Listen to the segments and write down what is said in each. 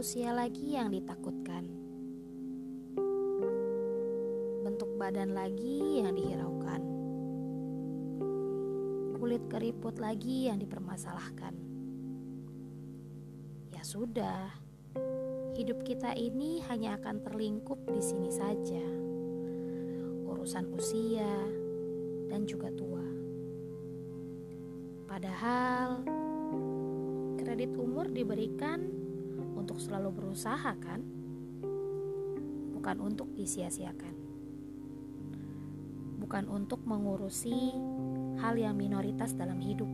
usia lagi yang ditakutkan. Bentuk badan lagi yang dihiraukan. Kulit keriput lagi yang dipermasalahkan. Ya sudah, hidup kita ini hanya akan terlingkup di sini saja. Urusan usia dan juga tua. Padahal kredit umur diberikan untuk selalu berusaha kan? Bukan untuk disia-siakan. Bukan untuk mengurusi hal yang minoritas dalam hidup.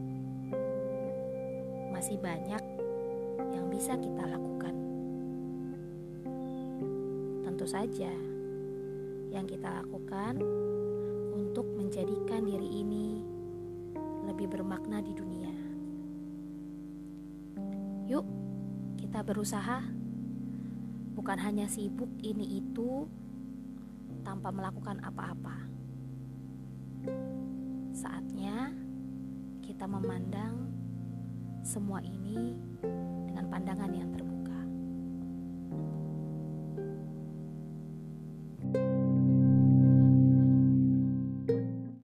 Masih banyak yang bisa kita lakukan. Tentu saja yang kita lakukan untuk menjadikan diri ini lebih bermakna di dunia. Yuk, kita berusaha, bukan hanya sibuk ini itu tanpa melakukan apa-apa. Saatnya kita memandang semua ini